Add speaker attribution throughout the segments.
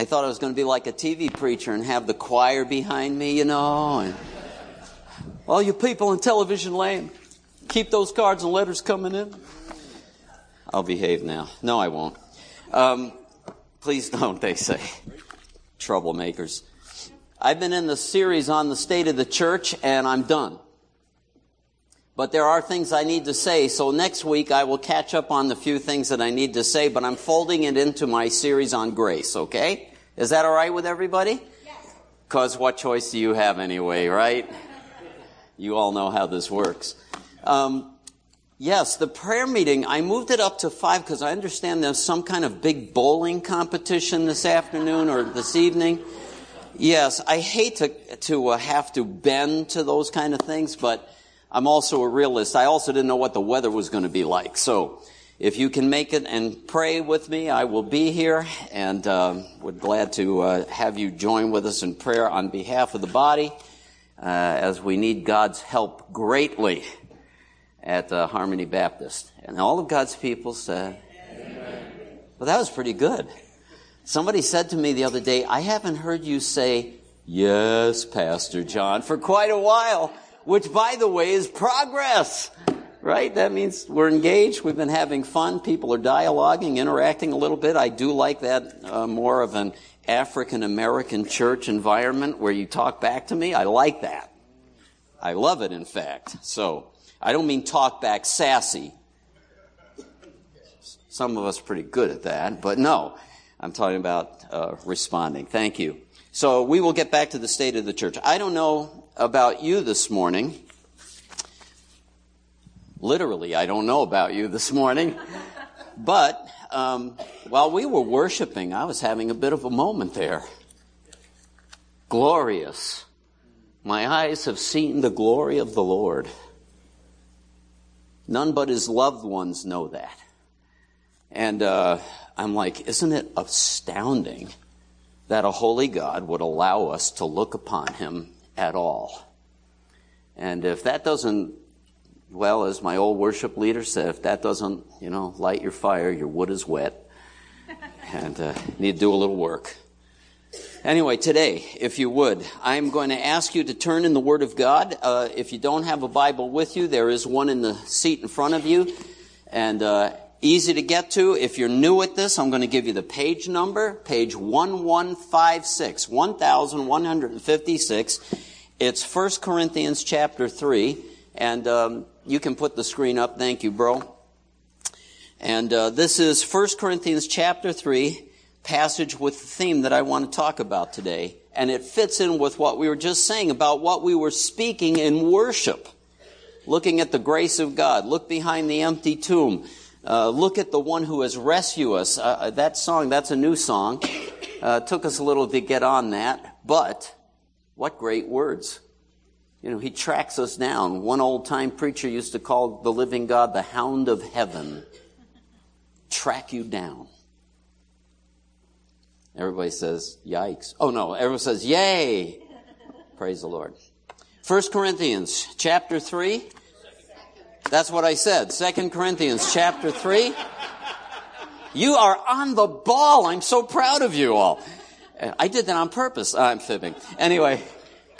Speaker 1: I thought I was going to be like a TV preacher and have the choir behind me, you know. And, all you people in television land, keep those cards and letters coming in. I'll behave now. No, I won't. Um, please don't, they say. Troublemakers. I've been in the series on the state of the church, and I'm done. But there are things I need to say, so next week I will catch up on the few things that I need to say, but I'm folding it into my series on grace, okay? Is that alright with everybody? Yes. Cause what choice do you have anyway, right? You all know how this works. Um, yes, the prayer meeting, I moved it up to five because I understand there's some kind of big bowling competition this afternoon or this evening. Yes, I hate to, to uh, have to bend to those kind of things, but I'm also a realist. I also didn't know what the weather was going to be like. So if you can make it and pray with me, I will be here and uh, would glad to uh, have you join with us in prayer on behalf of the body uh, as we need God's help greatly at uh, Harmony Baptist. And all of God's people said, Amen. Well, that was pretty good. Somebody said to me the other day, I haven't heard you say, Yes, Pastor John, for quite a while which by the way is progress. Right? That means we're engaged. We've been having fun. People are dialoguing, interacting a little bit. I do like that uh, more of an African American church environment where you talk back to me. I like that. I love it, in fact. So, I don't mean talk back sassy. Some of us are pretty good at that, but no. I'm talking about uh, responding. Thank you. So we will get back to the state of the church. I don't know about you this morning. Literally, I don't know about you this morning. But um, while we were worshiping, I was having a bit of a moment there. Glorious. My eyes have seen the glory of the Lord. None but his loved ones know that. And uh, I'm like, isn't it astounding that a holy God would allow us to look upon him at all. And if that doesn't, well, as my old worship leader said, if that doesn't, you know, light your fire, your wood is wet. and uh, need to do a little work. Anyway, today, if you would, I'm going to ask you to turn in the Word of God. Uh, if you don't have a Bible with you, there is one in the seat in front of you. And uh, easy to get to. If you're new at this, I'm going to give you the page number, page 1156, 1156. It's 1 Corinthians chapter 3, and um, you can put the screen up. Thank you, bro. And uh, this is 1 Corinthians chapter 3, passage with the theme that I want to talk about today. And it fits in with what we were just saying about what we were speaking in worship. Looking at the grace of God. Look behind the empty tomb. Uh, look at the one who has rescued us. Uh, uh, that song, that's a new song. Uh, took us a little to get on that, but what great words. You know, he tracks us down. One old time preacher used to call the living God the hound of heaven. Track you down. Everybody says, yikes. Oh no, everyone says, yay. Praise the Lord. First Corinthians chapter 3. That's what I said. Second Corinthians chapter 3. You are on the ball. I'm so proud of you all. I did that on purpose. I'm fibbing. Anyway,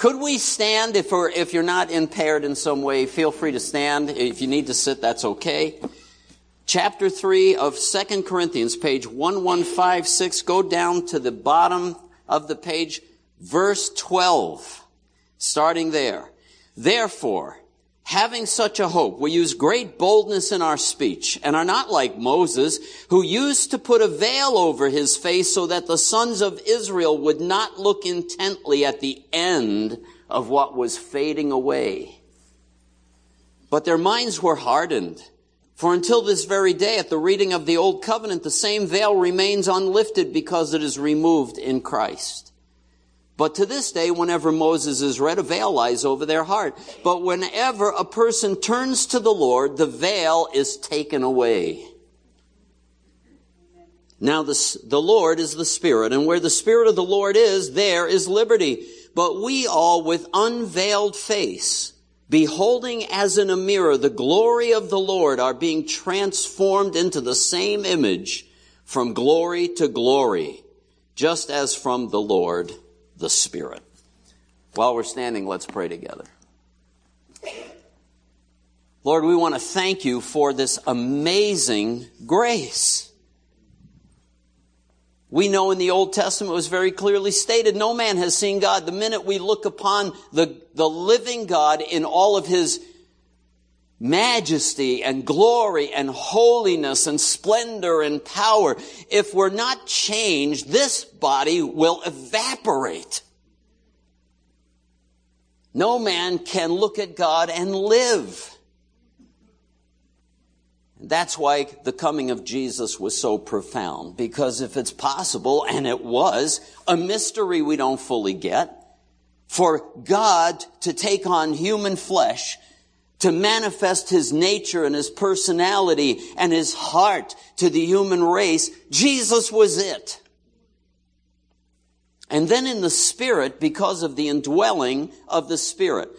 Speaker 1: could we stand if we're, if you're not impaired in some way? Feel free to stand. If you need to sit, that's okay. Chapter 3 of Second Corinthians, page 1156. Go down to the bottom of the page, verse 12. Starting there. Therefore, having such a hope, we use great boldness in our speech and are not like Moses, who used to put a veil over his face so that the sons of Israel would not look intently at the end of what was fading away. But their minds were hardened. For until this very day, at the reading of the Old Covenant, the same veil remains unlifted because it is removed in Christ. But to this day, whenever Moses is read, a veil lies over their heart. But whenever a person turns to the Lord, the veil is taken away. Now the, the Lord is the Spirit, and where the Spirit of the Lord is, there is liberty. But we all with unveiled face, beholding as in a mirror the glory of the Lord, are being transformed into the same image from glory to glory just as from the Lord the Spirit. While we're standing, let's pray together. Lord, we want to thank you for this amazing grace. We know in the Old Testament it was very clearly stated, no man has seen God. The minute we look upon the, the living God in all of his majesty and glory and holiness and splendor and power, if we're not changed, this body will evaporate. No man can look at God and live. That's why the coming of Jesus was so profound, because if it's possible, and it was, a mystery we don't fully get, for God to take on human flesh to manifest his nature and his personality and his heart to the human race, Jesus was it. And then in the Spirit, because of the indwelling of the Spirit,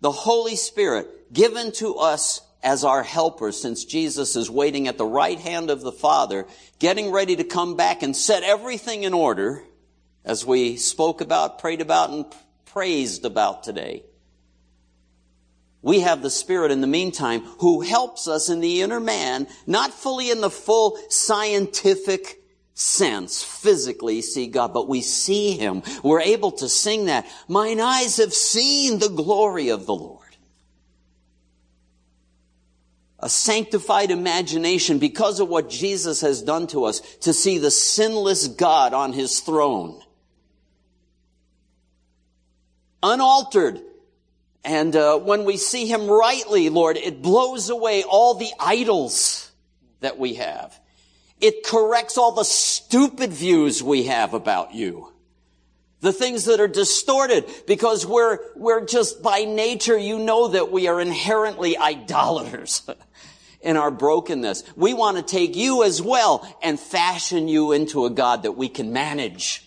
Speaker 1: the Holy Spirit given to us as our helper since Jesus is waiting at the right hand of the Father, getting ready to come back and set everything in order, as we spoke about, prayed about, and praised about today we have the Spirit in the meantime who helps us in the inner man, not fully in the full scientific sense, physically see God, but we see Him. We're able to sing that. Mine eyes have seen the glory of the Lord. A sanctified imagination because of what Jesus has done to us to see the sinless God on His throne. Unaltered, and uh, when we see him rightly, Lord, it blows away all the idols that we have. It corrects all the stupid views we have about you. The things that are distorted because we're, we're just by nature, you know that we are inherently idolaters in our brokenness. We want to take you as well and fashion you into a God that we can manage.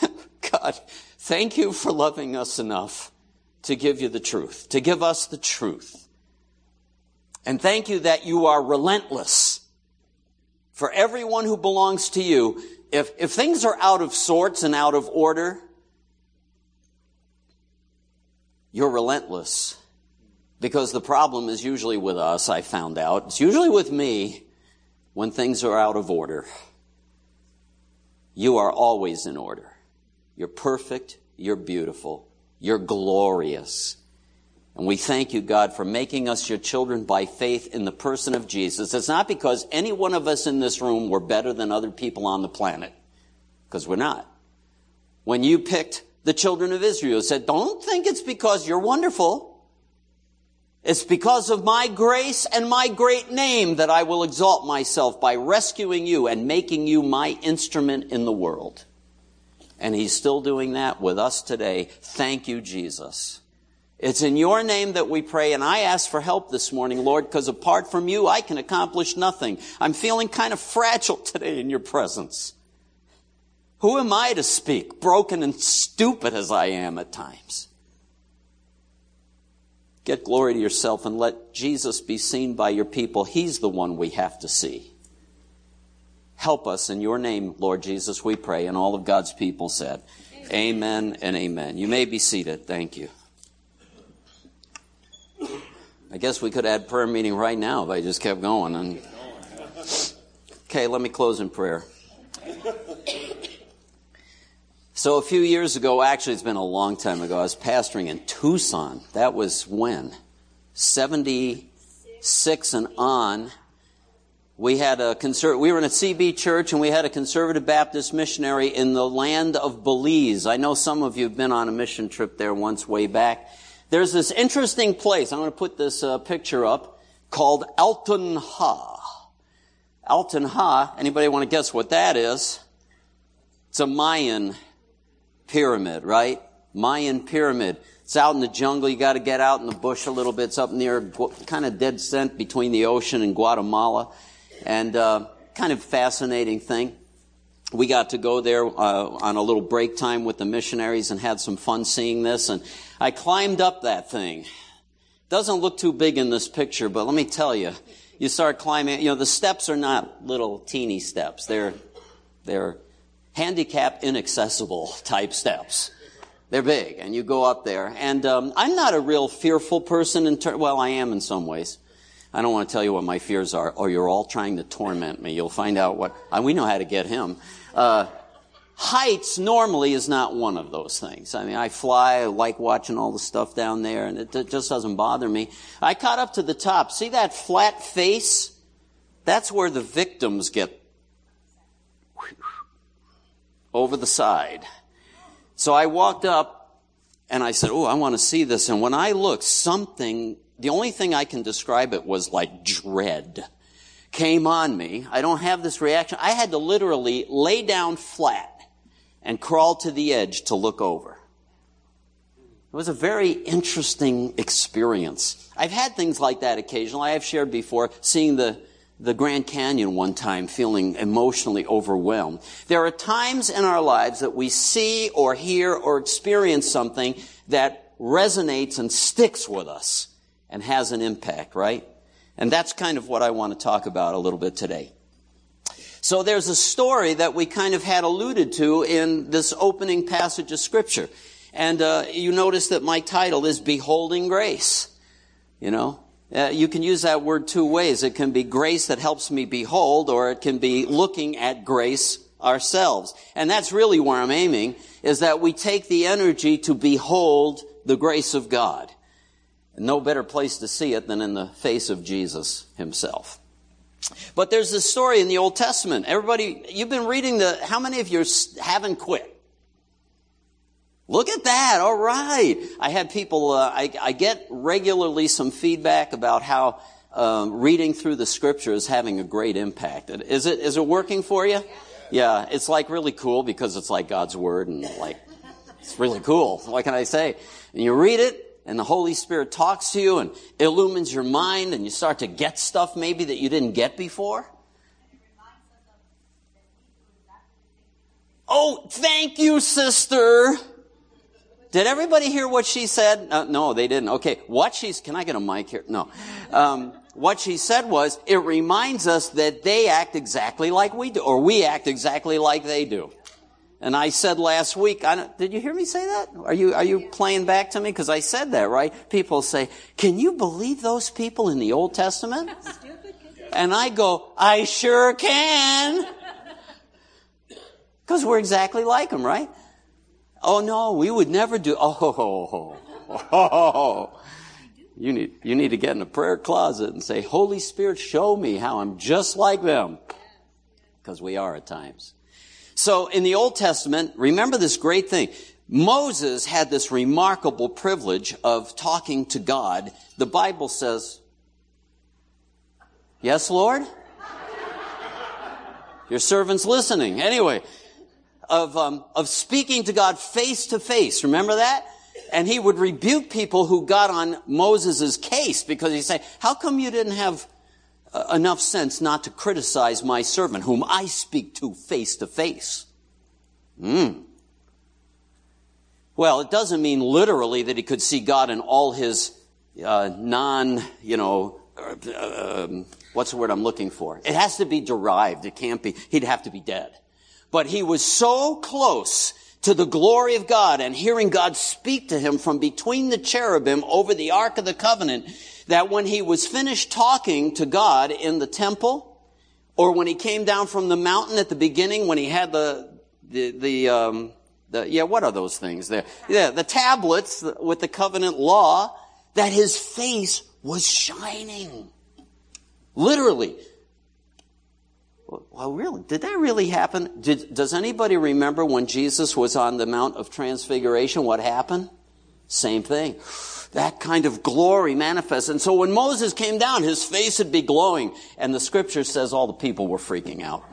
Speaker 1: God, Thank you for loving us enough to give you the truth, to give us the truth. And thank you that you are relentless. For everyone who belongs to you, if, if things are out of sorts and out of order, you're relentless. Because the problem is usually with us, I found out. It's usually with me when things are out of order. You are always in order. You're perfect. You're beautiful. You're glorious. And we thank you, God, for making us your children by faith in the person of Jesus. It's not because any one of us in this room were better than other people on the planet, because we're not. When you picked the children of Israel, said, don't think it's because you're wonderful. It's because of my grace and my great name that I will exalt myself by rescuing you and making you my instrument in the world. And he's still doing that with us today. Thank you, Jesus. It's in your name that we pray, and I ask for help this morning, Lord, because apart from you, I can accomplish nothing. I'm feeling kind of fragile today in your presence. Who am I to speak, broken and stupid as I am at times? Get glory to yourself and let Jesus be seen by your people. He's the one we have to see. Help us in your name, Lord Jesus, we pray. And all of God's people said, Amen, amen and amen. You may be seated. Thank you. I guess we could add prayer meeting right now if I just kept going. And okay, let me close in prayer. So a few years ago, actually it's been a long time ago, I was pastoring in Tucson. That was when? 76 and on we had a conser- we were in a CB church and we had a conservative Baptist missionary in the land of Belize. I know some of you have been on a mission trip there once way back. There's this interesting place. I'm going to put this uh, picture up called Altun Ha. Altun Ha. Anybody want to guess what that is? It's a Mayan pyramid, right? Mayan pyramid. It's out in the jungle. You got to get out in the bush a little bit. It's up near kind of dead cent between the ocean and Guatemala and uh, kind of fascinating thing. We got to go there uh, on a little break time with the missionaries and had some fun seeing this. And I climbed up that thing. Doesn't look too big in this picture, but let me tell you, you start climbing, you know, the steps are not little teeny steps. They're, they're handicap inaccessible type steps. They're big, and you go up there. And um, I'm not a real fearful person in ter- well, I am in some ways. I don't want to tell you what my fears are, or you're all trying to torment me. You'll find out what we know how to get him. Uh, heights normally is not one of those things. I mean, I fly, I like watching all the stuff down there, and it, it just doesn't bother me. I caught up to the top. See that flat face? That's where the victims get over the side. So I walked up and I said, Oh, I want to see this. And when I looked, something, the only thing I can describe it was like dread came on me. I don't have this reaction. I had to literally lay down flat and crawl to the edge to look over. It was a very interesting experience. I've had things like that occasionally. I have shared before, seeing the, the Grand Canyon one time, feeling emotionally overwhelmed. There are times in our lives that we see or hear or experience something that resonates and sticks with us and has an impact, right? And that's kind of what I want to talk about a little bit today. So there's a story that we kind of had alluded to in this opening passage of scripture. And uh, you notice that my title is Beholding Grace. You know, uh, you can use that word two ways. It can be grace that helps me behold, or it can be looking at grace ourselves. And that's really where I'm aiming, is that we take the energy to behold the grace of God. No better place to see it than in the face of Jesus himself. But there's this story in the Old Testament. Everybody, you've been reading the, how many of you haven't quit? Look at that. All right. I had people, uh, I, I, get regularly some feedback about how um, reading through the scripture is having a great impact. Is it, is it working for you? Yeah. It's like really cool because it's like God's word and like, it's really cool. What can I say? And you read it and the Holy Spirit talks to you and illumines your mind and you start to get stuff maybe that you didn't get before. Oh, thank you, sister. Did everybody hear what she said? Uh, no, they didn't. Okay, what she's, can I get a mic here? No. Um, what she said was, it reminds us that they act exactly like we do, or we act exactly like they do. And I said last week, did you hear me say that? Are you, are you playing back to me? Because I said that, right? People say, can you believe those people in the Old Testament? And I go, I sure can. Because we're exactly like them, right? Oh no, we would never do, oh, oh, oh, oh. You need, you need to get in a prayer closet and say, Holy Spirit, show me how I'm just like them. Because we are at times. So in the Old Testament, remember this great thing. Moses had this remarkable privilege of talking to God. The Bible says, Yes, Lord? Your servant's listening. Anyway, of, um, of speaking to God face to face. Remember that? And he would rebuke people who got on Moses' case because he'd say, how come you didn't have enough sense not to criticize my servant, whom I speak to face to face. Hmm. Well, it doesn't mean literally that he could see God in all his uh, non, you know, uh, um, what's the word I'm looking for? It has to be derived. It can't be, he'd have to be dead. But he was so close to the glory of God and hearing God speak to him from between the cherubim over the Ark of the Covenant that when he was finished talking to God in the temple, or when he came down from the mountain at the beginning, when he had the, the, the, um, the yeah, what are those things there? Yeah, the tablets with the covenant law, that his face was shining. Literally. Well, really, did that really happen? Did, does anybody remember when Jesus was on the Mount of Transfiguration? What happened? Same thing that kind of glory manifest. And so when Moses came down, his face would be glowing. And the scripture says all the people were freaking out.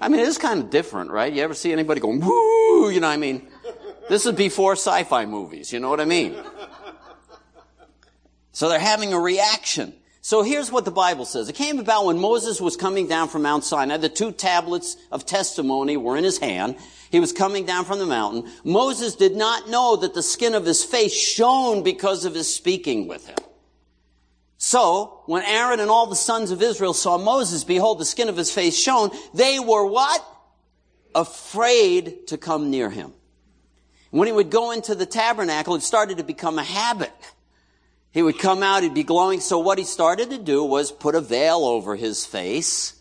Speaker 1: I mean, it is kind of different, right? You ever see anybody going, woo, you know, what I mean, this is before sci-fi movies, you know what I mean? So they're having a reaction. So here's what the Bible says. It came about when Moses was coming down from Mount Sinai. The two tablets of testimony were in his hand. He was coming down from the mountain. Moses did not know that the skin of his face shone because of his speaking with him. So, when Aaron and all the sons of Israel saw Moses, behold, the skin of his face shone, they were what? Afraid to come near him. When he would go into the tabernacle, it started to become a habit. He would come out, he'd be glowing. So what he started to do was put a veil over his face.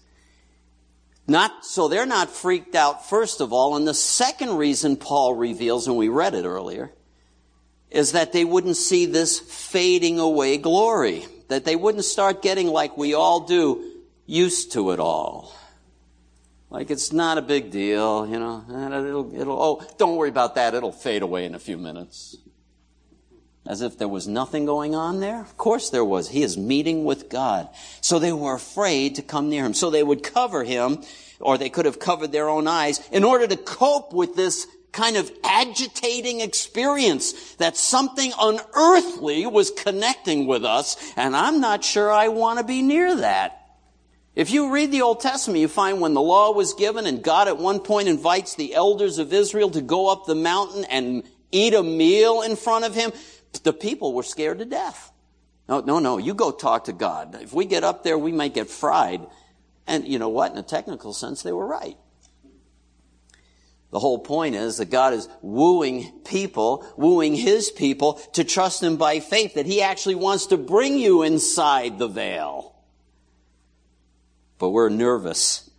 Speaker 1: Not, so they're not freaked out, first of all. And the second reason Paul reveals, and we read it earlier, is that they wouldn't see this fading away glory that they wouldn't start getting like we all do, used to it all. Like it's not a big deal, you know. It'll, it'll, oh, don't worry about that. It'll fade away in a few minutes. As if there was nothing going on there. Of course there was. He is meeting with God. So they were afraid to come near him. So they would cover him, or they could have covered their own eyes, in order to cope with this kind of agitating experience that something unearthly was connecting with us, and I'm not sure I want to be near that. If you read the Old Testament, you find when the law was given and God at one point invites the elders of Israel to go up the mountain and eat a meal in front of him, the people were scared to death. No, no, no, you go talk to God. If we get up there, we might get fried. And you know what? In a technical sense, they were right. The whole point is that God is wooing people, wooing His people to trust Him by faith, that He actually wants to bring you inside the veil. But we're nervous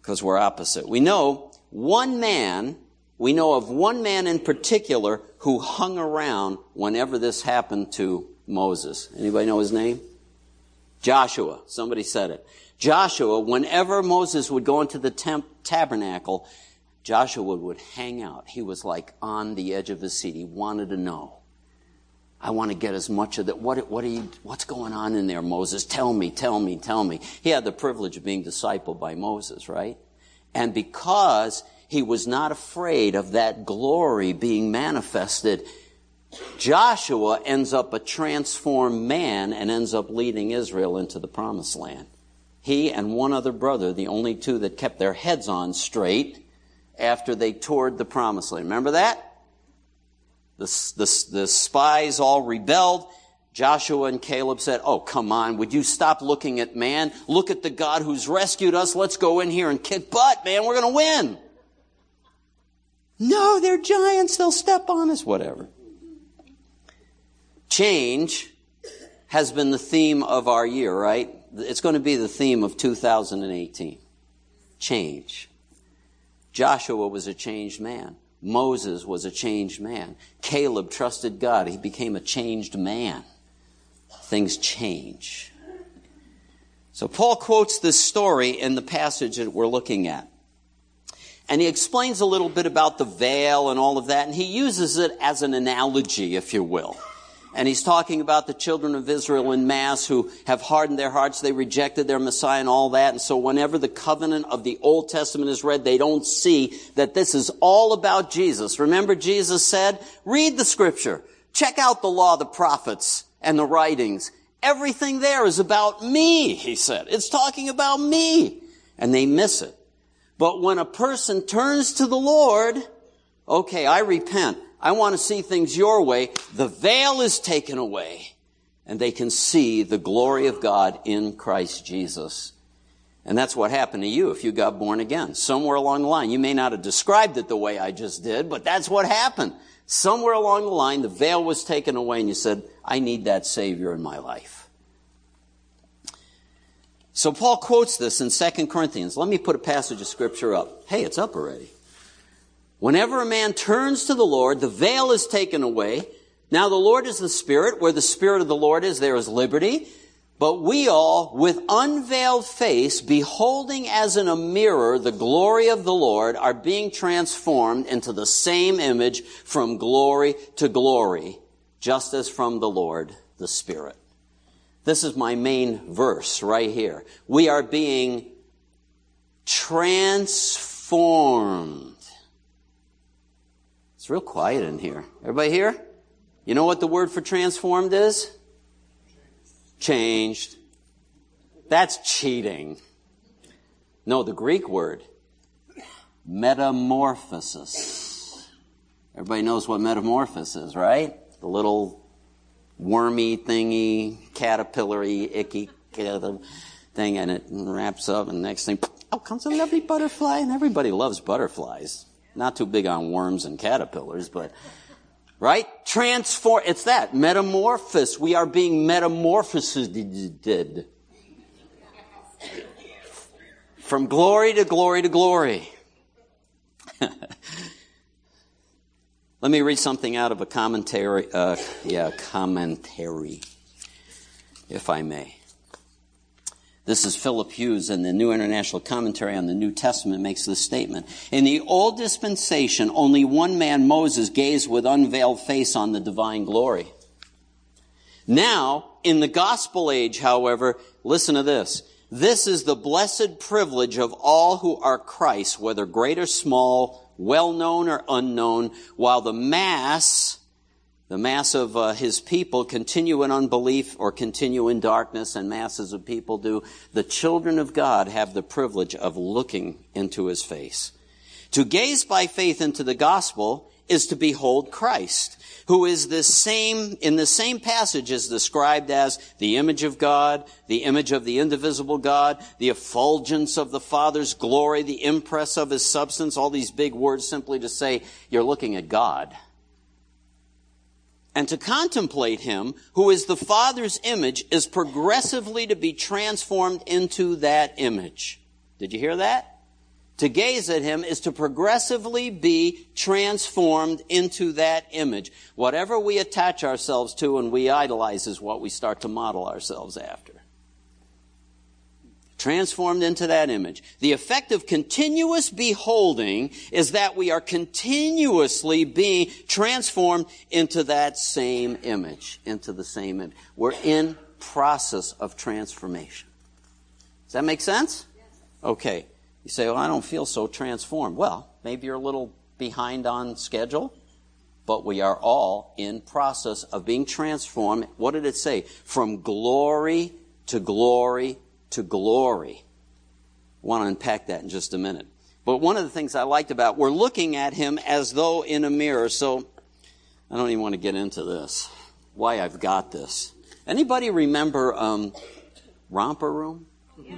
Speaker 1: because we're opposite. We know one man, we know of one man in particular who hung around whenever this happened to Moses. Anybody know his name? Joshua. Somebody said it. Joshua, whenever Moses would go into the temp- tabernacle, Joshua would hang out. He was like on the edge of his seat. He wanted to know. I want to get as much of that. What, what you, what's going on in there, Moses? Tell me, tell me, tell me. He had the privilege of being discipled by Moses, right? And because he was not afraid of that glory being manifested, Joshua ends up a transformed man and ends up leading Israel into the promised land. He and one other brother, the only two that kept their heads on straight, after they toured the promised land. Remember that? The, the, the spies all rebelled. Joshua and Caleb said, Oh, come on. Would you stop looking at man? Look at the God who's rescued us. Let's go in here and kick butt, man. We're going to win. No, they're giants. They'll step on us. Whatever. Change has been the theme of our year, right? It's going to be the theme of 2018. Change. Joshua was a changed man. Moses was a changed man. Caleb trusted God. He became a changed man. Things change. So Paul quotes this story in the passage that we're looking at. And he explains a little bit about the veil and all of that, and he uses it as an analogy, if you will. And he's talking about the children of Israel in mass who have hardened their hearts. They rejected their Messiah and all that. And so whenever the covenant of the Old Testament is read, they don't see that this is all about Jesus. Remember Jesus said, read the scripture. Check out the law, the prophets, and the writings. Everything there is about me, he said. It's talking about me. And they miss it. But when a person turns to the Lord, okay, I repent. I want to see things your way. The veil is taken away and they can see the glory of God in Christ Jesus. And that's what happened to you if you got born again. Somewhere along the line, you may not have described it the way I just did, but that's what happened. Somewhere along the line, the veil was taken away and you said, I need that Savior in my life. So Paul quotes this in 2 Corinthians. Let me put a passage of scripture up. Hey, it's up already. Whenever a man turns to the Lord, the veil is taken away. Now the Lord is the Spirit. Where the Spirit of the Lord is, there is liberty. But we all, with unveiled face, beholding as in a mirror the glory of the Lord, are being transformed into the same image from glory to glory, just as from the Lord, the Spirit. This is my main verse right here. We are being transformed it's real quiet in here. Everybody here? You know what the word for transformed is? Changed. That's cheating. No, the Greek word, metamorphosis. Everybody knows what metamorphosis is, right? The little wormy thingy, caterpillary, icky thing, and it wraps up, and next thing, oh, comes a lovely butterfly, and everybody loves butterflies. Not too big on worms and caterpillars, but right? Transform. It's that metamorphosis. We are being metamorphosed from glory to glory to glory. Let me read something out of a commentary. Uh, yeah, commentary, if I may. This is Philip Hughes in the New International Commentary on the New Testament makes this statement. In the old dispensation, only one man, Moses, gazed with unveiled face on the divine glory. Now, in the gospel age, however, listen to this. This is the blessed privilege of all who are Christ, whether great or small, well known or unknown, while the mass, the mass of uh, his people continue in unbelief or continue in darkness, and masses of people do, the children of God have the privilege of looking into his face. To gaze by faith into the gospel is to behold Christ who is the same, in the same passage is described as the image of God, the image of the indivisible God, the effulgence of the Father's glory, the impress of his substance, all these big words simply to say you're looking at God. And to contemplate him, who is the Father's image, is progressively to be transformed into that image. Did you hear that? To gaze at him is to progressively be transformed into that image. Whatever we attach ourselves to and we idolize is what we start to model ourselves after. Transformed into that image. The effect of continuous beholding is that we are continuously being transformed into that same image, into the same image. We're in process of transformation. Does that make sense? Okay. You say, well, I don't feel so transformed. Well, maybe you're a little behind on schedule, but we are all in process of being transformed. What did it say? From glory to glory to glory. I want to unpack that in just a minute. But one of the things I liked about, we're looking at him as though in a mirror. So I don't even want to get into this. Why I've got this. Anybody remember um, Romper Room? Yeah.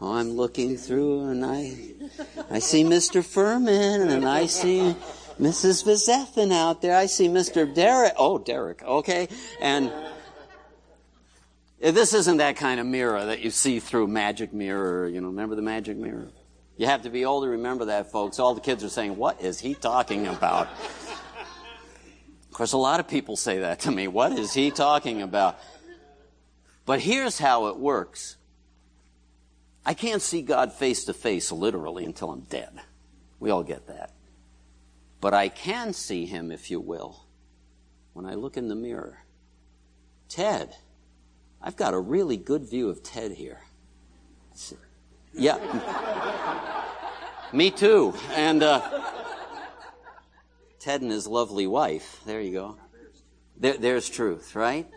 Speaker 1: I'm looking through and I, I see Mr. Furman and I see Mrs. Vizethin out there. I see Mr. Derek. Oh, Derek. Okay. And eh, this isn't that kind of mirror that you see through magic mirror. You know, remember the magic mirror? You have to be old to remember that, folks. All the kids are saying, what is he talking about? Of course, a lot of people say that to me. What is he talking about? But here's how it works. I can't see God face to face literally until I'm dead. We all get that. But I can see him, if you will, when I look in the mirror. Ted. I've got a really good view of Ted here. Yeah. Me too. And uh, Ted and his lovely wife. There you go. There, there's truth, right?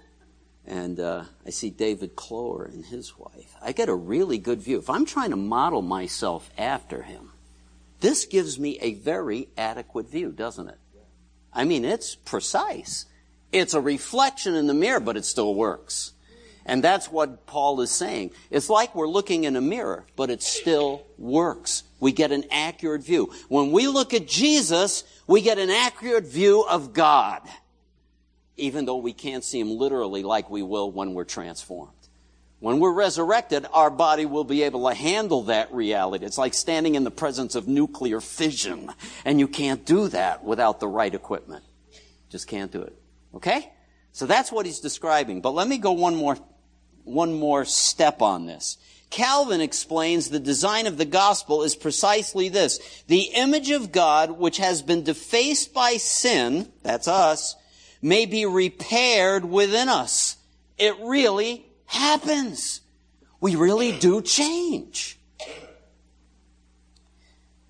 Speaker 1: And uh, I see David Clower and his wife. I get a really good view. If I'm trying to model myself after him, this gives me a very adequate view, doesn't it? I mean, it's precise. It's a reflection in the mirror, but it still works. And that's what Paul is saying. It's like we're looking in a mirror, but it still works. We get an accurate view. When we look at Jesus, we get an accurate view of God even though we can't see him literally like we will when we're transformed. When we're resurrected, our body will be able to handle that reality. It's like standing in the presence of nuclear fission, and you can't do that without the right equipment. Just can't do it. Okay? So that's what he's describing. But let me go one more, one more step on this. Calvin explains the design of the gospel is precisely this. The image of God, which has been defaced by sin, that's us, may be repaired within us. It really happens. We really do change.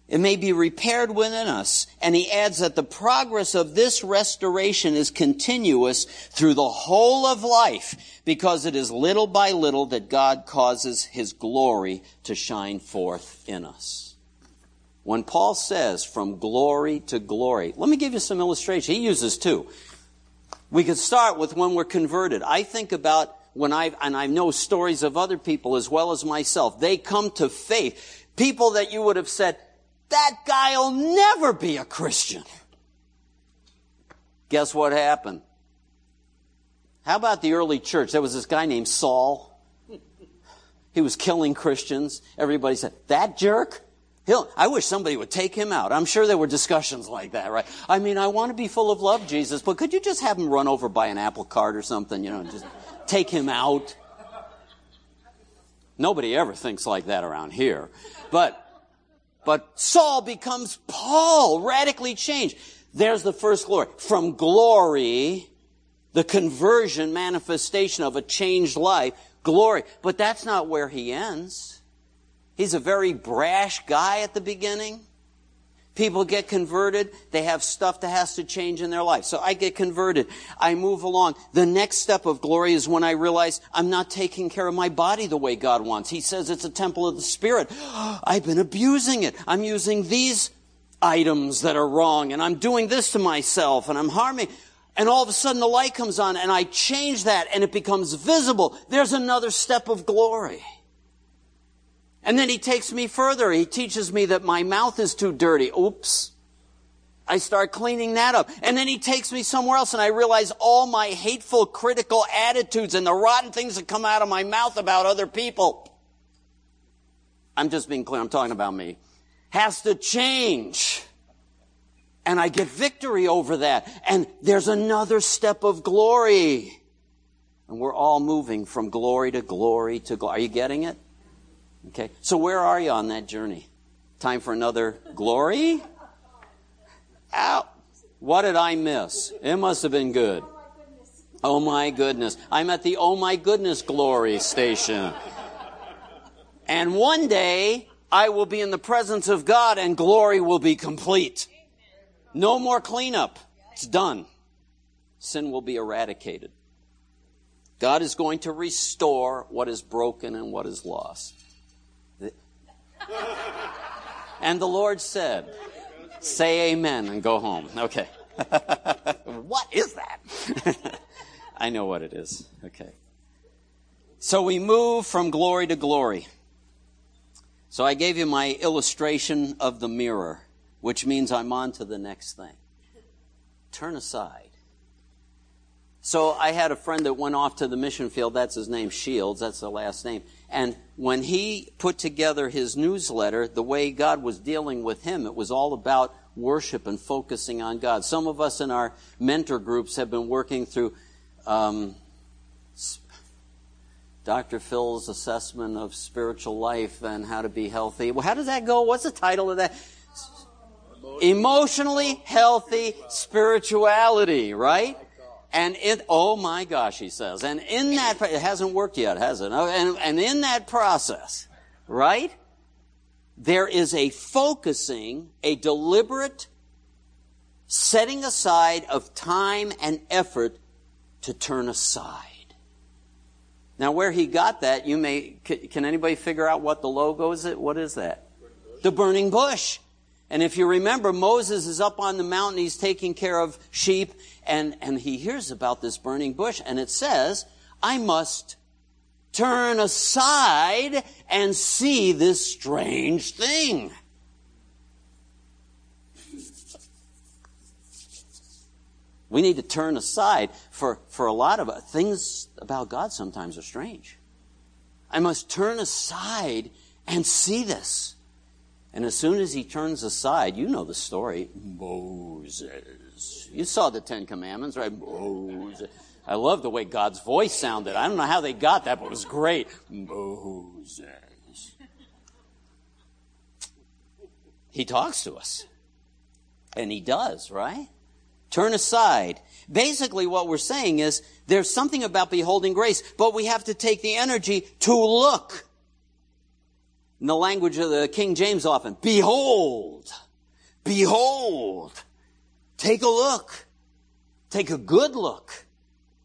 Speaker 1: It may be repaired within us. And he adds that the progress of this restoration is continuous through the whole of life because it is little by little that God causes his glory to shine forth in us. When Paul says from glory to glory, let me give you some illustration. He uses two. We could start with when we're converted. I think about when I, and I know stories of other people as well as myself. They come to faith. People that you would have said, that guy'll never be a Christian. Guess what happened? How about the early church? There was this guy named Saul. He was killing Christians. Everybody said, that jerk? He'll, I wish somebody would take him out. I'm sure there were discussions like that, right? I mean, I want to be full of love, Jesus, but could you just have him run over by an apple cart or something, you know, just take him out? Nobody ever thinks like that around here. But, but Saul becomes Paul, radically changed. There's the first glory. From glory, the conversion manifestation of a changed life, glory. But that's not where he ends. He's a very brash guy at the beginning. People get converted. They have stuff that has to change in their life. So I get converted. I move along. The next step of glory is when I realize I'm not taking care of my body the way God wants. He says it's a temple of the Spirit. I've been abusing it. I'm using these items that are wrong and I'm doing this to myself and I'm harming. And all of a sudden the light comes on and I change that and it becomes visible. There's another step of glory. And then he takes me further. He teaches me that my mouth is too dirty. Oops. I start cleaning that up. And then he takes me somewhere else and I realize all my hateful, critical attitudes and the rotten things that come out of my mouth about other people. I'm just being clear. I'm talking about me has to change. And I get victory over that. And there's another step of glory. And we're all moving from glory to glory to glory. Are you getting it? Okay. So where are you on that journey? Time for another glory? Out. What did I miss? It must have been good. Oh my goodness. I'm at the oh my goodness glory station. And one day, I will be in the presence of God and glory will be complete. No more cleanup. It's done. Sin will be eradicated. God is going to restore what is broken and what is lost. And the Lord said, say amen and go home. Okay. what is that? I know what it is. Okay. So we move from glory to glory. So I gave you my illustration of the mirror, which means I'm on to the next thing. Turn aside. So I had a friend that went off to the mission field. That's his name, Shields. That's the last name. And when he put together his newsletter, the way God was dealing with him, it was all about worship and focusing on God. Some of us in our mentor groups have been working through um, Dr. Phil's assessment of spiritual life and how to be healthy. Well, how does that go? What's the title of that? Emotionally healthy spirituality, right? And it, oh my gosh, he says. And in that, it hasn't worked yet, has it? And, and in that process, right? There is a focusing, a deliberate setting aside of time and effort to turn aside. Now, where he got that, you may, can anybody figure out what the logo is? It What is that? Burning the burning bush. And if you remember, Moses is up on the mountain, he's taking care of sheep, and, and he hears about this burning bush, and it says, I must turn aside and see this strange thing. We need to turn aside for, for a lot of uh, things about God sometimes are strange. I must turn aside and see this. And as soon as he turns aside, you know the story. Moses. You saw the Ten Commandments, right? Moses. I love the way God's voice sounded. I don't know how they got that, but it was great. Moses. He talks to us. And he does, right? Turn aside. Basically, what we're saying is there's something about beholding grace, but we have to take the energy to look. In the language of the King James often, behold, behold, take a look, take a good look,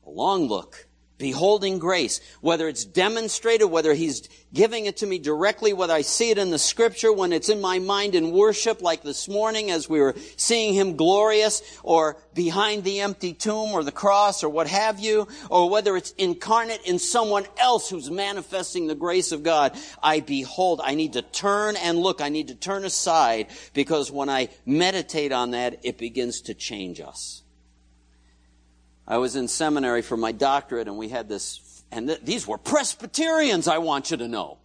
Speaker 1: a long look, beholding grace, whether it's demonstrated, whether he's giving it to me directly, whether I see it in the scripture, when it's in my mind in worship, like this morning as we were seeing him glorious, or behind the empty tomb or the cross or what have you, or whether it's incarnate in someone else who's manifesting the grace of God, I behold, I need to turn and look, I need to turn aside, because when I meditate on that, it begins to change us. I was in seminary for my doctorate, and we had this, and th- these were Presbyterians, I want you to know.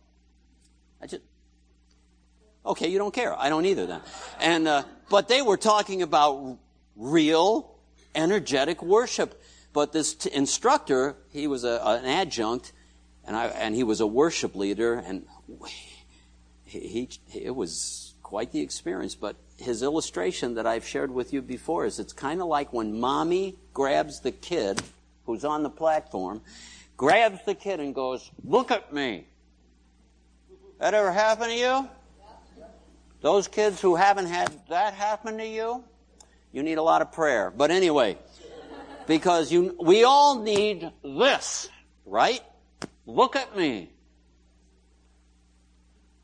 Speaker 1: I just, okay, you don't care. I don't either then. And, uh, but they were talking about real, energetic worship. But this t- instructor, he was a, an adjunct, and, I, and he was a worship leader, and he, he, it was quite the experience. But his illustration that I've shared with you before is it's kind of like when mommy grabs the kid who's on the platform, grabs the kid and goes, Look at me. That ever happened to you? Those kids who haven't had that happen to you, you need a lot of prayer. But anyway, because you, we all need this, right? Look at me.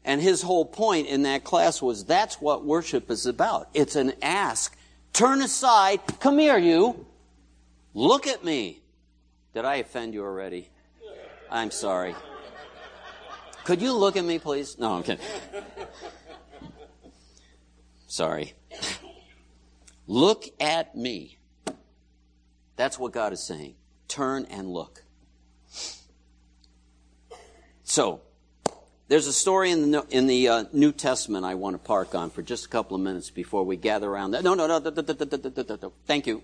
Speaker 1: And his whole point in that class was that's what worship is about. It's an ask. Turn aside. Come here, you. Look at me. Did I offend you already? I'm sorry. Could you look at me, please? No, I'm kidding. Sorry. Look at me. That's what God is saying. Turn and look. So, there's a story in the, in the uh, New Testament I want to park on for just a couple of minutes before we gather around that. No, no, no. no. Thank you.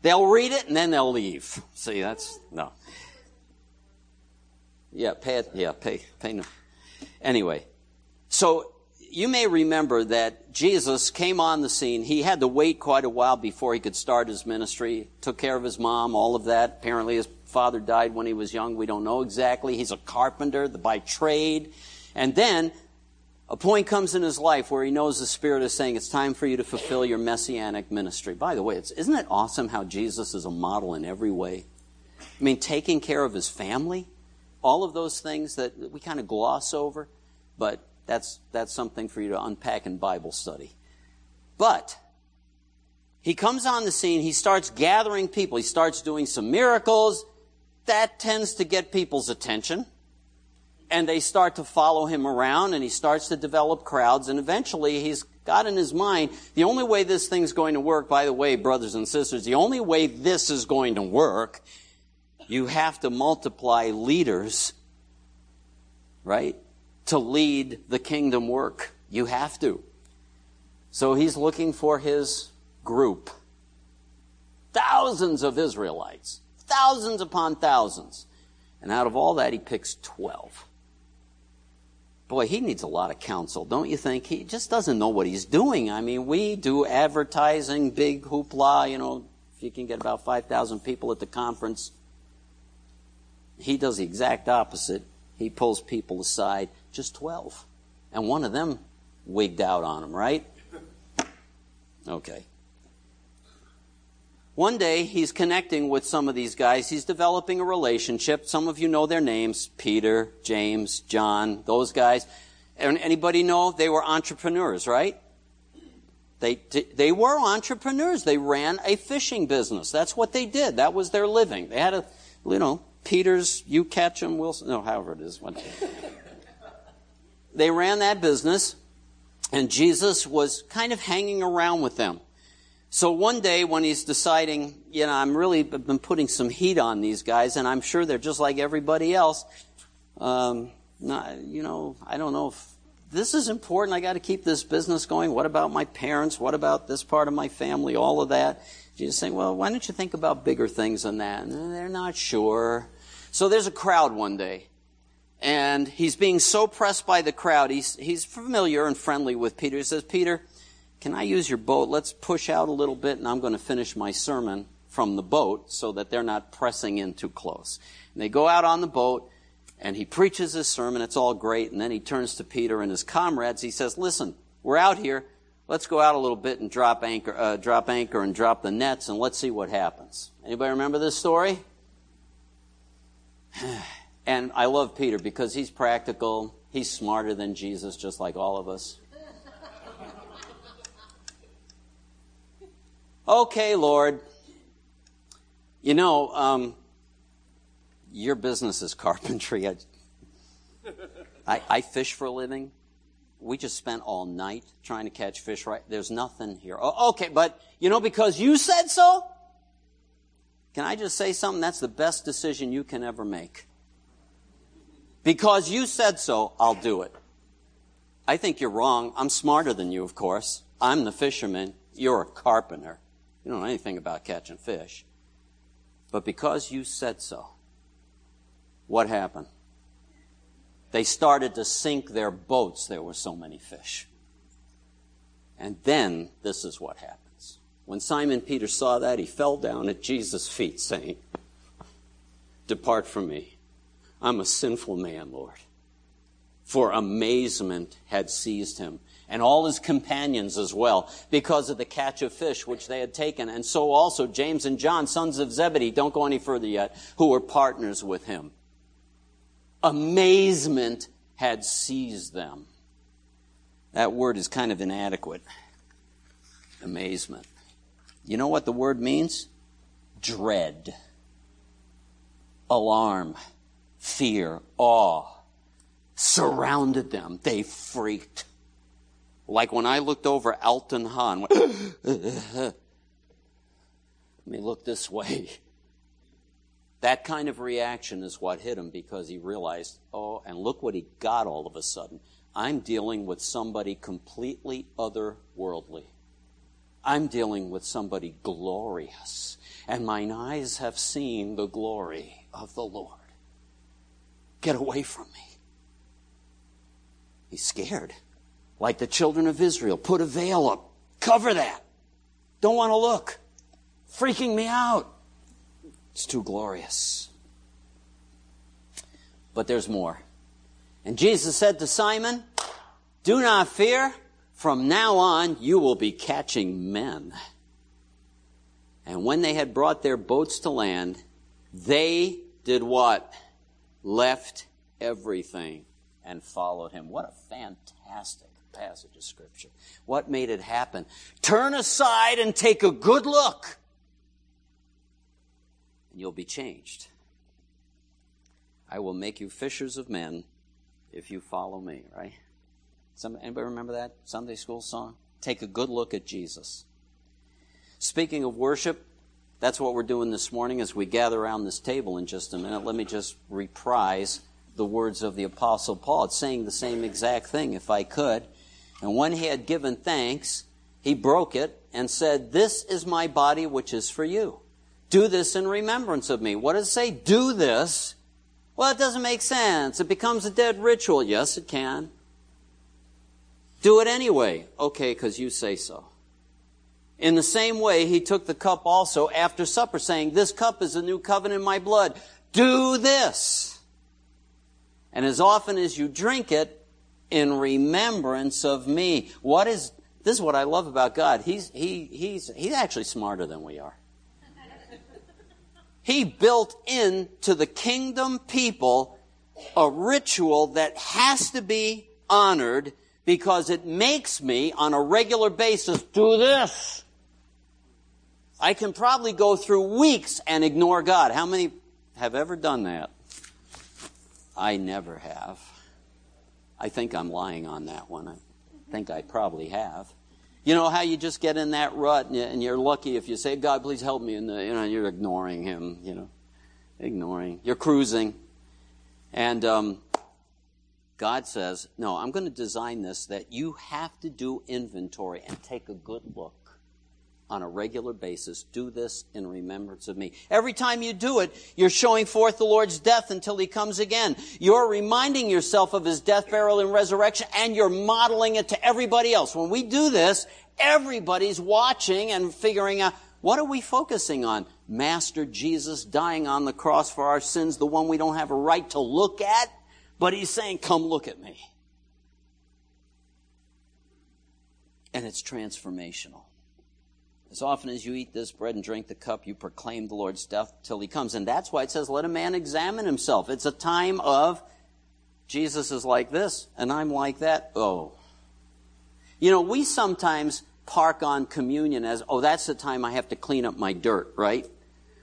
Speaker 1: They'll read it and then they'll leave. See, that's no. Yeah, pay it. Yeah, pay. Pay no. Anyway, so you may remember that Jesus came on the scene. He had to wait quite a while before he could start his ministry. Took care of his mom, all of that. Apparently, his father died when he was young. We don't know exactly. He's a carpenter by trade. And then a point comes in his life where he knows the Spirit is saying it's time for you to fulfill your messianic ministry. By the way, isn't it awesome how Jesus is a model in every way? I mean, taking care of his family, all of those things that we kind of gloss over, but that's, that's something for you to unpack in Bible study. But he comes on the scene, he starts gathering people, he starts doing some miracles. That tends to get people's attention. And they start to follow him around, and he starts to develop crowds, and eventually he's got in his mind the only way this thing's going to work, by the way, brothers and sisters, the only way this is going to work, you have to multiply leaders, right? to lead the kingdom work. You have to. So he's looking for his group. Thousands of Israelites. Thousands upon thousands. And out of all that, he picks 12. Boy, he needs a lot of counsel, don't you think? He just doesn't know what he's doing. I mean, we do advertising, big hoopla, you know, if you can get about 5,000 people at the conference. He does the exact opposite. He pulls people aside just 12. And one of them wigged out on him, right? Okay. One day, he's connecting with some of these guys. He's developing a relationship. Some of you know their names Peter, James, John, those guys. And anybody know they were entrepreneurs, right? They, they were entrepreneurs. They ran a fishing business. That's what they did. That was their living. They had a, you know, Peter's, you catch them, Wilson, no, however it is they ran that business, and Jesus was kind of hanging around with them. So one day when he's deciding, you know, I'm really been putting some heat on these guys, and I'm sure they're just like everybody else. Um, not, you know, I don't know if this is important. I got to keep this business going. What about my parents? What about this part of my family? All of that. Jesus saying, well, why don't you think about bigger things than that? And they're not sure. So there's a crowd one day and he's being so pressed by the crowd. He's, he's familiar and friendly with Peter. He says, Peter, can I use your boat? Let's push out a little bit, and I'm going to finish my sermon from the boat so that they're not pressing in too close. And they go out on the boat, and he preaches his sermon. It's all great. And then he turns to Peter and his comrades. He says, Listen, we're out here. let's go out a little bit and drop anchor, uh, drop anchor and drop the nets and let's see what happens. Anybody remember this story? And I love Peter because he's practical. He's smarter than Jesus, just like all of us. Okay, Lord. You know, um, your business is carpentry. I, I, I, fish for a living. We just spent all night trying to catch fish, right? There's nothing here. Oh, okay, but, you know, because you said so? Can I just say something? That's the best decision you can ever make. Because you said so, I'll do it. I think you're wrong. I'm smarter than you, of course. I'm the fisherman. You're a carpenter. You don't know anything about catching fish. But because you said so, what happened? They started to sink their boats. There were so many fish. And then this is what happens. When Simon Peter saw that, he fell down at Jesus' feet, saying, Depart from me. I'm a sinful man, Lord. For amazement had seized him, and all his companions as well, because of the catch of fish which they had taken. And so also James and John, sons of Zebedee, don't go any further yet, who were partners with him. Amazement had seized them. That word is kind of inadequate. Amazement. You know what the word means? Dread. Alarm fear, awe surrounded them. They freaked. Like when I looked over Altun Ha, let me look this way. That kind of reaction is what hit him because he realized, oh, and look what he got all of a sudden. I'm dealing with somebody completely otherworldly. I'm dealing with somebody glorious. And mine eyes have seen the glory of the Lord. Get away from me. He's scared. Like the children of Israel. Put a veil up. Cover that. Don't want to look. Freaking me out. It's too glorious. But there's more. And Jesus said to Simon, Do not fear. From now on, you will be catching men. And when they had brought their boats to land, they did what? left everything and followed him. What a fantastic passage of scripture. What made it happen? Turn aside and take a good look and you'll be changed. I will make you fishers of men if you follow me, right? Some, anybody remember that Sunday school song? Take a good look at Jesus. Speaking of worship, that's what we're doing this morning as we gather around this table in just a minute. Let me just reprise the words of the Apostle Paul. It's saying the same exact thing, if I could. And when he had given thanks, he broke it and said, This is my body which is for you. Do this in remembrance of me. What does it say? Do this. Well, it doesn't make sense. It becomes a dead ritual. Yes, it can. Do it anyway. Okay, because you say so. In the same way, he took the cup also after supper, saying, This cup is a new covenant in my blood. Do this. And as often as you drink it, in remembrance of me. What is, this is what I love about God. He's, he, he's, he's actually smarter than we are. He built into the kingdom people a ritual that has to be honored because it makes me on a regular basis do this. I can probably go through weeks and ignore God. How many have ever done that? I never have. I think I'm lying on that one. I think I probably have. You know how you just get in that rut and you're lucky if you say, God, please help me. And you know, you're ignoring him, you know, ignoring. You're cruising. And um, God says, no, I'm going to design this that you have to do inventory and take a good look on a regular basis. Do this in remembrance of me. Every time you do it, you're showing forth the Lord's death until he comes again. You're reminding yourself of his death, burial, and resurrection, and you're modeling it to everybody else. When we do this, everybody's watching and figuring out what are we focusing on? Master Jesus dying on the cross for our sins, the one we don't have a right to look at, but he's saying, come look at me. And it's transformational. As often as you eat this bread and drink the cup, you proclaim the Lord's death till he comes. And that's why it says, let a man examine himself. It's a time of, Jesus is like this, and I'm like that. Oh. You know, we sometimes park on communion as, oh, that's the time I have to clean up my dirt, right?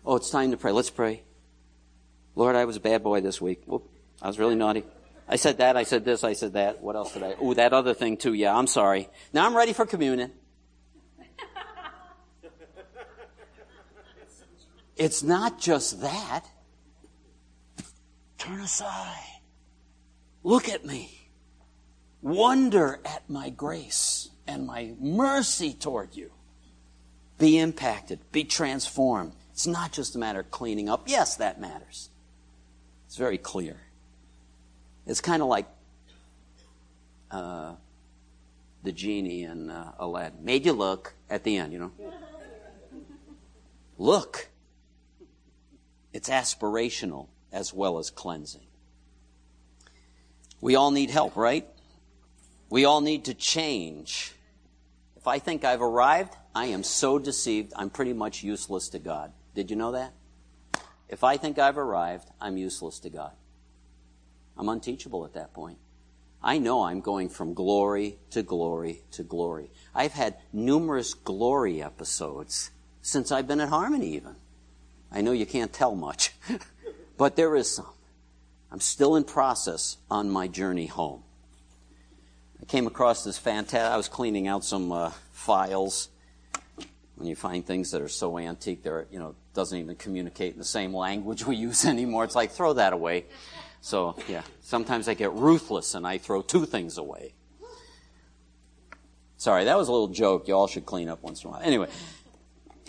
Speaker 1: Oh, it's time to pray. Let's pray. Lord, I was a bad boy this week. Oop, I was really naughty. I said that, I said this, I said that. What else did I? Oh, that other thing too. Yeah, I'm sorry. Now I'm ready for communion. It's not just that. Turn aside. Look at me. Wonder at my grace and my mercy toward you. Be impacted. Be transformed. It's not just a matter of cleaning up. Yes, that matters. It's very clear. It's kind of like uh, the genie in uh, Aladdin. Made you look at the end, you know. Look. It's aspirational as well as cleansing. We all need help, right? We all need to change. If I think I've arrived, I am so deceived, I'm pretty much useless to God. Did you know that? If I think I've arrived, I'm useless to God. I'm unteachable at that point. I know I'm going from glory to glory to glory. I've had numerous glory episodes since I've been at Harmony, even. I know you can't tell much, but there is some. I'm still in process on my journey home. I came across this fantastic, I was cleaning out some uh, files. When you find things that are so antique, they're, you know, doesn't even communicate in the same language we use anymore. It's like, throw that away. So, yeah, sometimes I get ruthless and I throw two things away. Sorry, that was a little joke. You all should clean up once in a while. Anyway,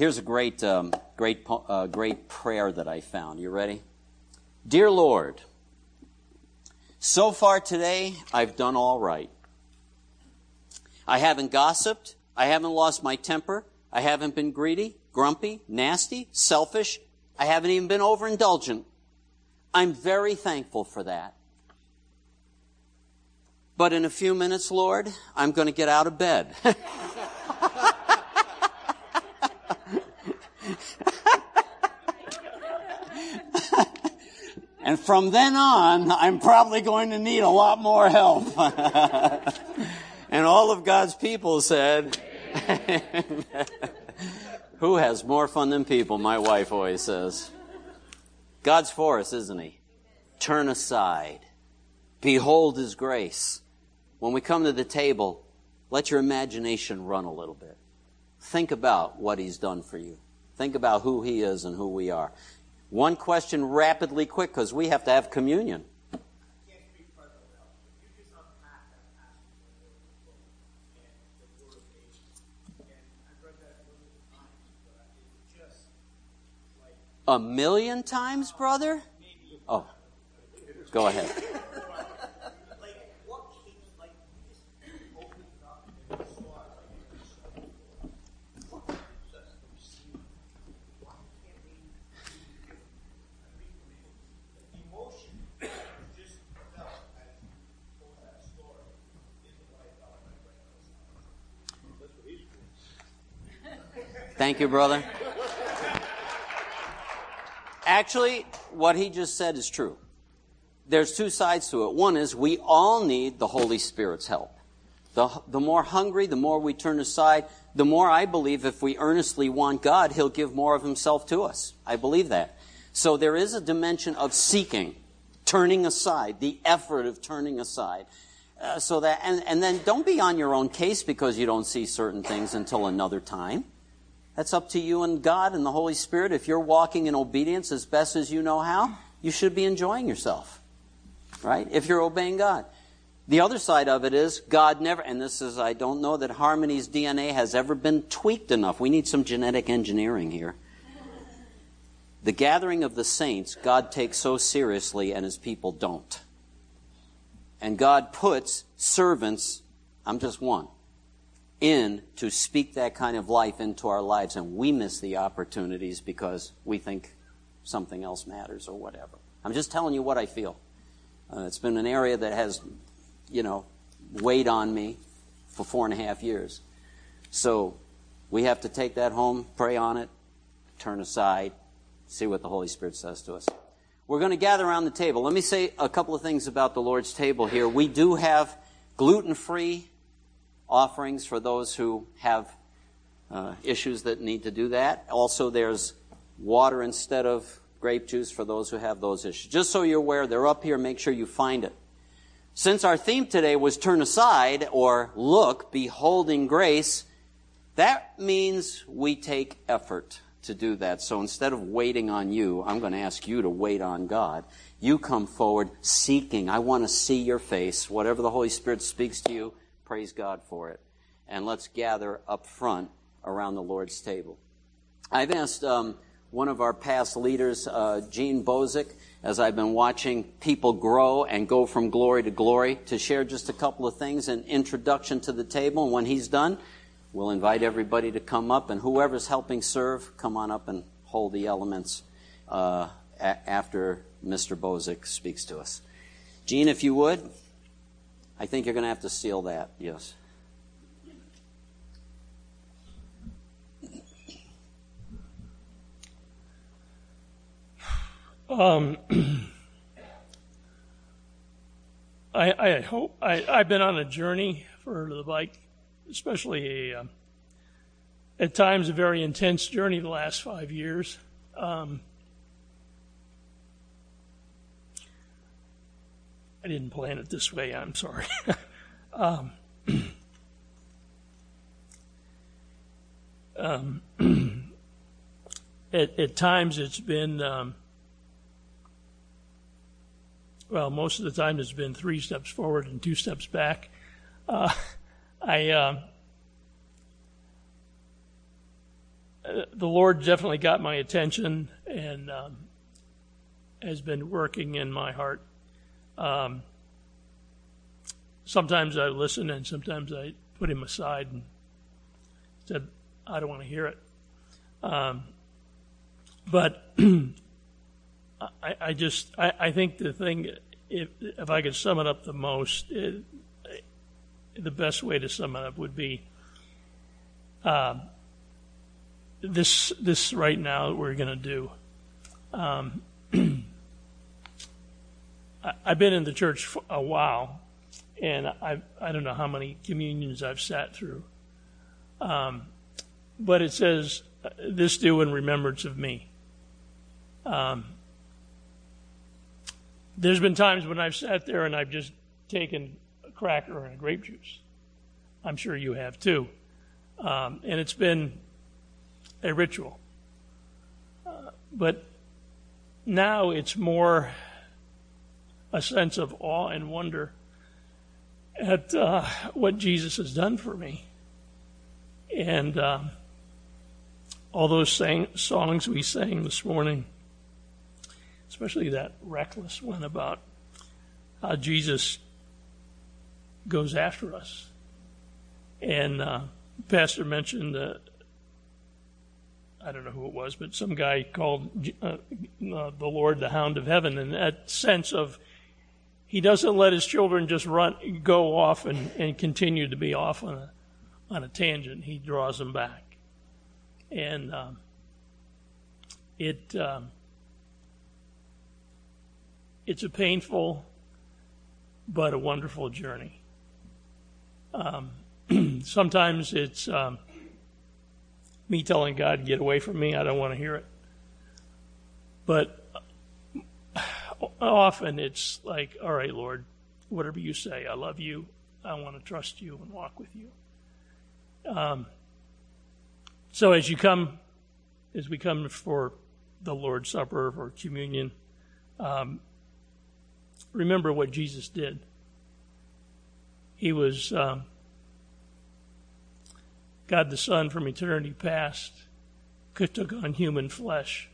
Speaker 1: Here's a great, um, great, uh, great prayer that I found. You ready? Dear Lord, so far today, I've done all right. I haven't gossiped. I haven't lost my temper. I haven't been greedy, grumpy, nasty, selfish. I haven't even been overindulgent. I'm very thankful for that. But in a few minutes, Lord, I'm going to get out of bed. And from then on, I'm probably going to need a lot more help. and all of God's people said, Who has more fun than people? My wife always says. God's for us, isn't He? Turn aside. Behold His grace. When we come to the table, let your imagination run a little bit. Think about what He's done for you. Think about who He is and who we are. One question rapidly quick because we have to have communion. A million times, brother? Oh, go ahead. Thank you, brother. Actually, what he just said is true. There's two sides to it. One is we all need the Holy Spirit's help. The, the more hungry, the more we turn aside, the more I believe if we earnestly want God, He'll give more of Himself to us. I believe that. So there is a dimension of seeking, turning aside, the effort of turning aside. Uh, so that, and, and then don't be on your own case because you don't see certain things until another time. That's up to you and God and the Holy Spirit. If you're walking in obedience as best as you know how, you should be enjoying yourself. Right? If you're obeying God. The other side of it is God never, and this is, I don't know that Harmony's DNA has ever been tweaked enough. We need some genetic engineering here. The gathering of the saints, God takes so seriously, and his people don't. And God puts servants, I'm just one, in to speak that kind of life into our lives, and we miss the opportunities because we think something else matters or whatever. I'm just telling you what I feel. Uh, it's been an area that has, you know, weighed on me for four and a half years. So we have to take that home, pray on it, turn aside, see what the Holy Spirit says to us. We're going to gather around the table. Let me say a couple of things about the Lord's table here. We do have gluten free offerings for those who have uh, issues that need to do that. Also, there's water instead of grape juice for those who have those issues. Just so you're aware, they're up here. Make sure you find it. Since our theme today was turn aside or look, beholding grace, that means we take effort to do that. So instead of waiting on you, I'm going to ask you to wait on God. You come forward seeking. I want to see your face. Whatever the Holy Spirit speaks to you, praise God for it. And let's gather up front around the Lord's table. I've asked um, one of our past leaders, uh, Gene Bozick, as I've been watching people grow and go from glory to glory, to share just a couple of things, an introduction to the table. And when he's done, we'll invite everybody to come up, and whoever's helping serve, come on up and hold the elements uh, a- after Mr. Bozick speaks to us. Gene, if you would, I think you're going to have to seal that, yes.
Speaker 2: Um, I, I, hope I, I've been on a journey for the bike, especially a, uh, at times a very intense journey the last five years. Um, I didn't plan it this way. I'm sorry. um, um, at, at, times it's been um, well, most of the time it's been three steps forward and two steps back. Uh, I, uh, the Lord definitely got my attention and um, has been working in my heart. Um, sometimes I listen and sometimes I put him aside and said, I don't want to hear it. Um, but I, I just I, I, think the thing if if I could sum it up the most, it, the best way to sum it up would be um, this this right now that we're going to do. Um, I, have been in the church for a while, and I I don't know how many communions I've sat through. Um, but it says, "This do in remembrance of me." Um, there's been times when I've sat there and I've just taken a cracker and a grape juice. I'm sure you have too. Um, and it's been a ritual. Uh, but now it's more a sense of awe and wonder at uh, what Jesus has done for me. And uh, all those sang- songs we sang this morning especially that reckless one about how Jesus goes after us. And uh, Pastor mentioned, uh, I don't know who it was, but some guy called uh, uh, the Lord the Hound of Heaven, and that sense of he doesn't let his children just run, go off and, and continue to be off on a, on a tangent. He draws them back. And um, it. Um, it's a painful but a wonderful journey. Um, sometimes it's um, me telling God, get away from me, I don't want to hear it. But often it's like, all right, Lord, whatever you say, I love you, I want to trust you and walk with you. Um, so as you come, as we come for the Lord's Supper or communion, um, remember what Jesus did. He was um, God the Son from eternity past, took on human flesh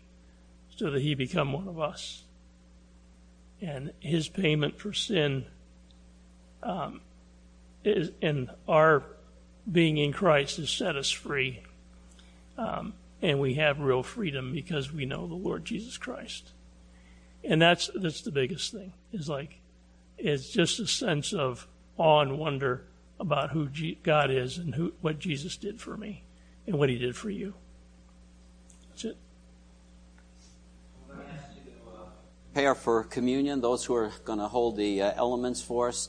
Speaker 2: so that he become one of us. And his payment for sin um, and our being in Christ has set us free. Um, and we have real freedom because we know the Lord Jesus Christ and that's that's the biggest thing is like it's just a sense of awe and wonder about who God is and who, what Jesus did for me and what he did for you. That's it.
Speaker 1: Prepare for communion, those who are going to hold the uh, elements for us.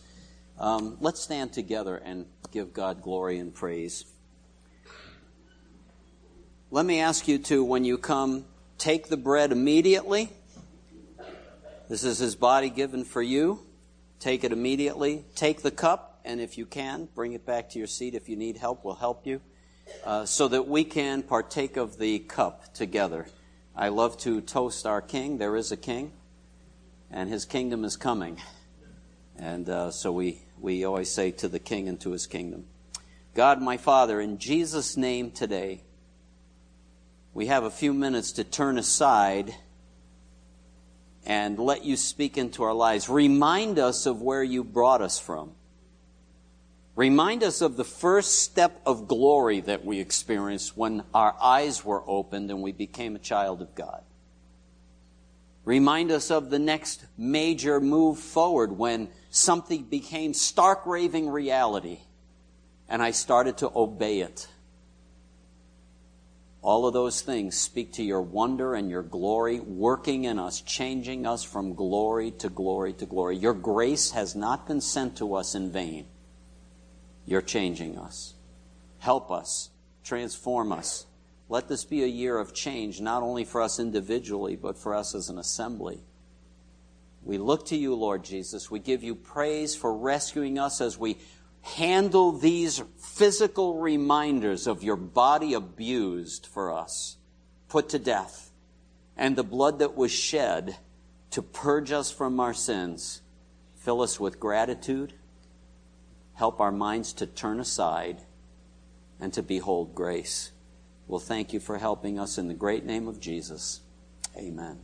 Speaker 1: Um, let's stand together and give God glory and praise. Let me ask you to, when you come, take the bread immediately. This is his body given for you. Take it immediately. Take the cup, and if you can, bring it back to your seat. If you need help, we'll help you. Uh, so that we can partake of the cup together. I love to toast our king. There is a king, and his kingdom is coming. And uh, so we, we always say to the king and to his kingdom. God, my Father, in Jesus' name today, we have a few minutes to turn aside and let you speak into our lives. Remind us of where you brought us from. Remind us of the first step of glory that we experienced when our eyes were opened and we became a child of God. Remind us of the next major move forward when something became stark raving reality and I started to obey it. All of those things speak to your wonder and your glory, working in us, changing us from glory to glory to glory. Your grace has not been sent to us in vain. You're changing us. Help us. Transform us. Let this be a year of change, not only for us individually, but for us as an assembly. We look to you, Lord Jesus. We give you praise for rescuing us as we handle these physical reminders of your body abused for us, put to death, and the blood that was shed to purge us from our sins. Fill us with gratitude. Help our minds to turn aside and to behold grace. We'll thank you for helping us in the great name of Jesus. Amen.